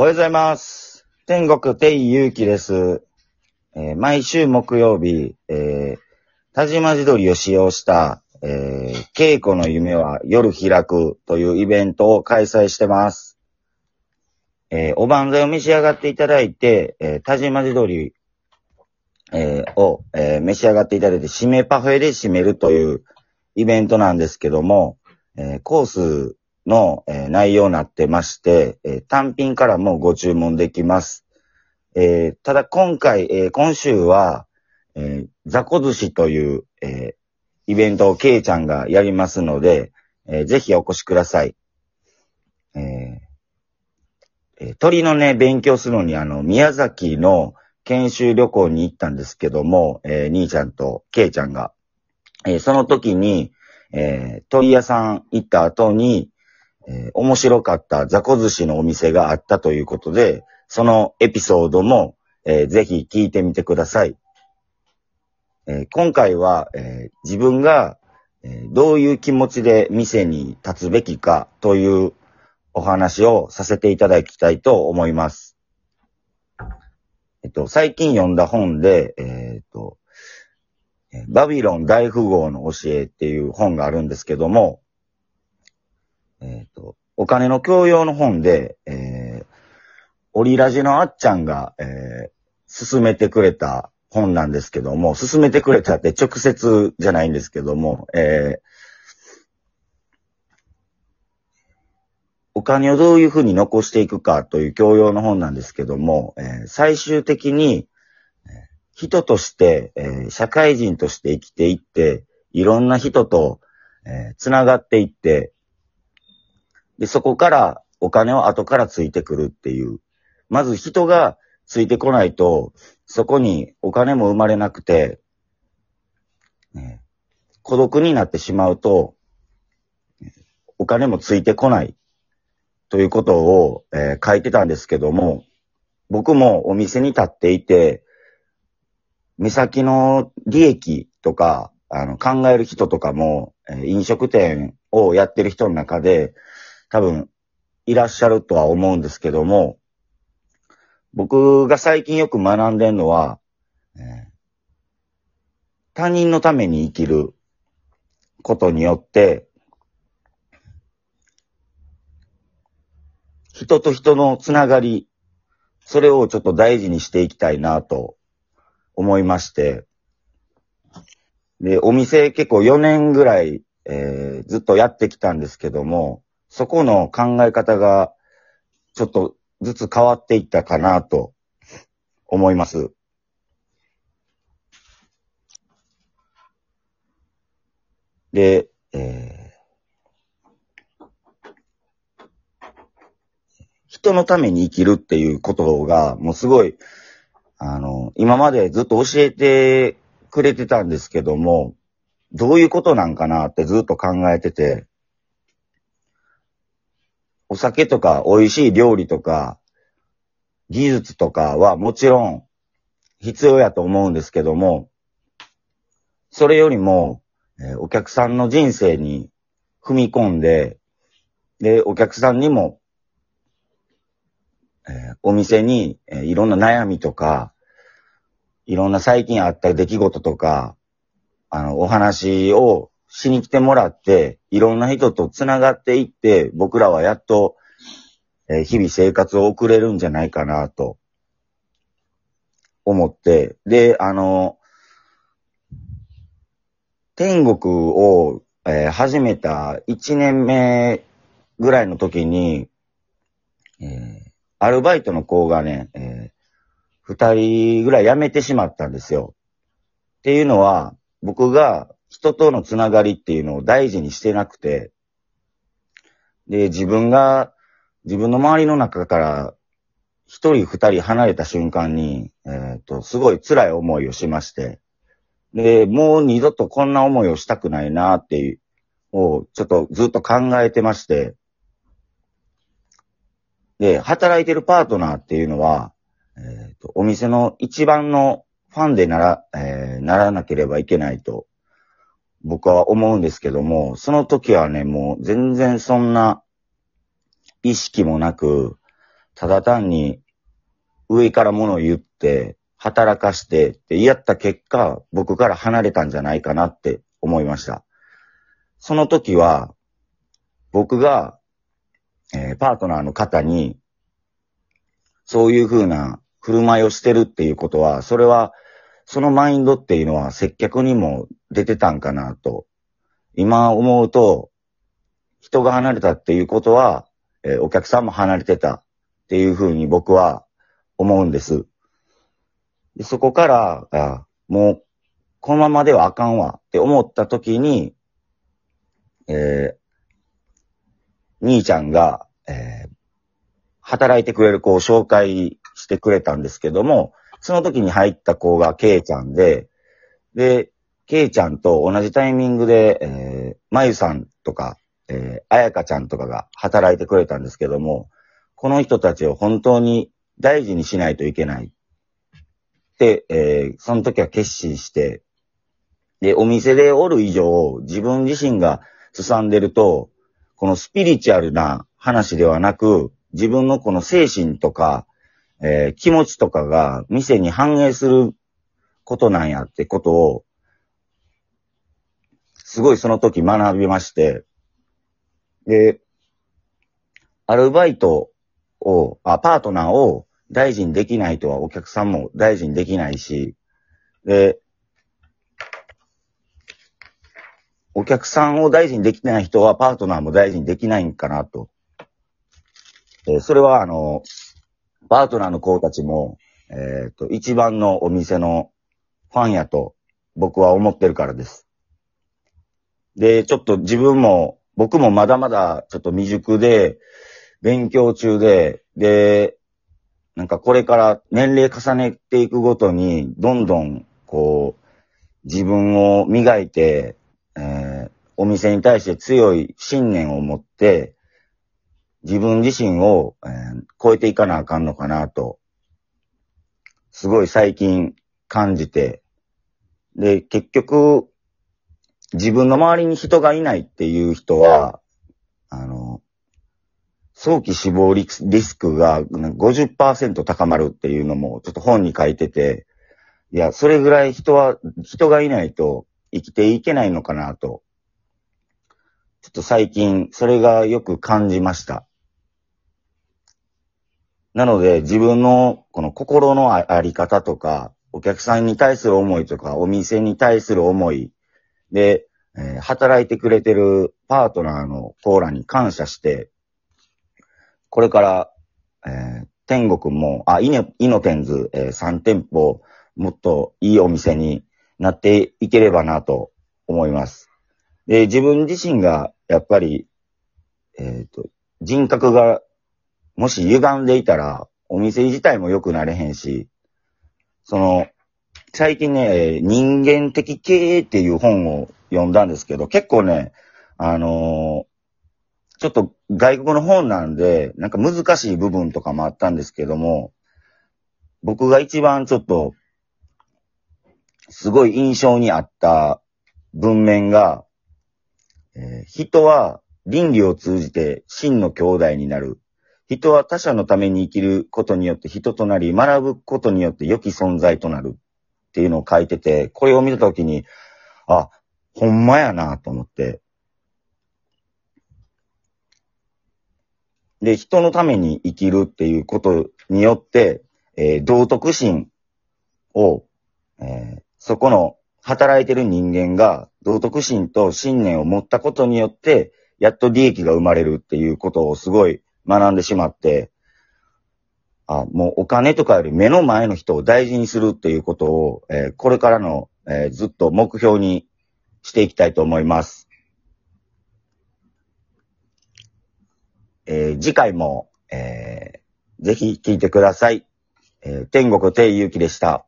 おはようございます。天国定祐樹です。えー毎週木曜日、えー、田島地鶏を使用した、えー、稽古の夢は夜開くというイベントを開催してます。えーおばんざいを召し上がっていただいて、えー、田島地鶏、えーを、えー召し上がっていただいて、締めパフェで締めるというイベントなんですけども、えーコースの、えー内容になってまして、えー単品からもご注文できます。えーただ今回、えー今週は、えー、雑魚寿司という、えーイベントをケイちゃんがやりますので、えーぜひお越しください。ええー鳥のね、勉強するのに、あの、宮崎の研修旅行に行ったんですけども、えー兄ちゃんとケイちゃんが、えーその時に、えー鳥屋さん行った後に、えー面白かった雑魚寿司のお店があったということで、そのエピソードも、えーぜひ聞いてみてください。えー今回は、え自分が、えどういう気持ちで店に立つべきかというお話をさせていただきたいと思います。えっと、最近読んだ本で、えっと、バビロン大富豪の教えっていう本があるんですけども、えっ、と、お金の教養の本で、えー、オリラジのあっちゃんが、えー、勧めてくれた本なんですけども、勧めてくれたって直接じゃないんですけども、えー、お金をどういうふうに残していくかという教養の本なんですけども、えー最終的に、人として、えー社会人として生きていって、いろんな人と、えーつながっていって、で、そこからお金は後からついてくるっていう。まず人がついてこないと、そこにお金も生まれなくて、ね孤独になってしまうと、お金もついてこないということを、えー書いてたんですけども、僕もお店に立っていて、目先の利益とか、あの、考える人とかも、えー飲食店をやってる人の中で、多分、いらっしゃるとは思うんですけども、僕が最近よく学んでるのは、えー他人のために生きることによって、人と人のつながり、それをちょっと大事にしていきたいなと思いまして、で、お店結構4年ぐらい、えーずっとやってきたんですけども、そこの考え方がちょっとずつ変わっていったかなと思います。で、えー人のために生きるっていうことが、もうすごい、あの、今までずっと教えてくれてたんですけども、どういうことなんかなってずっと考えてて、お酒とか美味しい料理とか、技術とかはもちろん必要やと思うんですけども、それよりも、えお客さんの人生に踏み込んで、で、お客さんにも、えお店に、えいろんな悩みとか、いろんな最近あった出来事とか、あの、お話をしに来てもらって、いろんな人と繋がっていって、僕らはやっと、えー日々生活を送れるんじゃないかなと、思って、で、あの、天国を、えー始めた1年目ぐらいの時に、えーアルバイトの子がね、えー二人ぐらい辞めてしまったんですよ。っていうのは、僕が人とのつながりっていうのを大事にしてなくて、で、自分が、自分の周りの中から一人二人離れた瞬間に、えっ、と、すごい辛い思いをしまして、で、もう二度とこんな思いをしたくないなっていう、をちょっとずっと考えてまして、で、働いてるパートナーっていうのは、えっ、と、お店の一番のファンでなら、えーならなければいけないと、僕は思うんですけども、その時はね、もう全然そんな意識もなく、ただ単に上から物を言って、働かしてってやった結果、僕から離れたんじゃないかなって思いました。その時は、僕が、えー、パートナーの方に、そういう風な振る舞いをしてるっていうことは、それは、そのマインドっていうのは接客にも出てたんかなと。今思うと、人が離れたっていうことは、えー、お客さんも離れてたっていう風に僕は思うんです。でそこから、あもう、このままではあかんわって思った時に、えー、兄ちゃんが、えー、働いてくれる子を紹介してくれたんですけども、その時に入った子がケイちゃんで、で、ケイちゃんと同じタイミングで、えー、まゆさんとか、えー、あやかちゃんとかが働いてくれたんですけども、この人たちを本当に大事にしないといけない。で、えー、その時は決心して、で、お店でおる以上、自分自身がすさんでると、このスピリチュアルな話ではなく、自分のこの精神とか、えー、気持ちとかが店に反映することなんやってことを、すごいその時学びまして、で、アルバイトを、あ、パートナーを大事にできないとはお客さんも大事にできないし、で、お客さんを大事にできない人はパートナーも大事にできないんかなと。えそれはあの、パートナーの子たちも、えっ、ー、と、一番のお店のファンやと僕は思ってるからです。で、ちょっと自分も、僕もまだまだちょっと未熟で、勉強中で、で、なんかこれから年齢重ねていくごとに、どんどん、こう、自分を磨いて、えー、お店に対して強い信念を持って、自分自身を、えー、超えていかなあかんのかなと、すごい最近感じて、で、結局、自分の周りに人がいないっていう人は、あの、早期死亡リスクが50%高まるっていうのもちょっと本に書いてて、いや、それぐらい人は、人がいないと生きていけないのかなと、ちょっと最近それがよく感じました。なので、自分のこの心のあり方とか、お客さんに対する思いとか、お店に対する思いで、えー、働いてくれてるパートナーのコーラに感謝して、これから、えー、天国も、あ、イネ、イノテンズ、えー、3店舗、もっといいお店になっていければなと思います。で、自分自身が、やっぱり、えっ、と、人格がもし歪んでいたら、お店自体も良くなれへんし、その、最近ね、人間的経営っていう本を読んだんですけど、結構ね、あのー、ちょっと外国の本なんで、なんか難しい部分とかもあったんですけども、僕が一番ちょっと、すごい印象にあった文面が、えー、人は倫理を通じて真の兄弟になる。人は他者のために生きることによって人となり、学ぶことによって良き存在となるっていうのを書いてて、これを見たときに、あ、ほんまやなと思って。で、人のために生きるっていうことによって、えー、道徳心を、えー、そこの働いてる人間が道徳心と信念を持ったことによって、やっと利益が生まれるっていうことをすごい学んでしまって、あ、もうお金とかより目の前の人を大事にするっていうことを、えー、これからの、えー、ずっと目標にしていきたいと思います。えー、次回も、えー、ぜひ聞いてください。えー、天国定ゆうきでした。